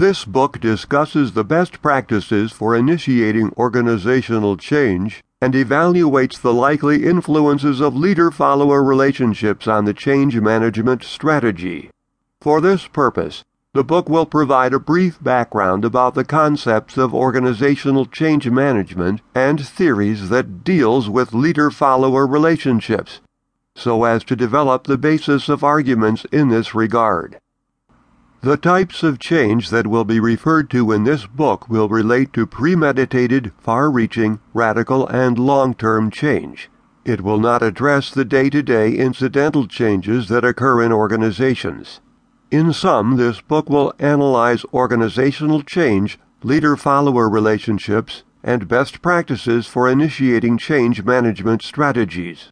This book discusses the best practices for initiating organizational change and evaluates the likely influences of leader follower relationships on the change management strategy. For this purpose, the book will provide a brief background about the concepts of organizational change management and theories that deals with leader follower relationships, so as to develop the basis of arguments in this regard. The types of change that will be referred to in this book will relate to premeditated, far reaching, radical, and long term change. It will not address the day to day incidental changes that occur in organizations. In sum, this book will analyze organizational change, leader follower relationships, and best practices for initiating change management strategies.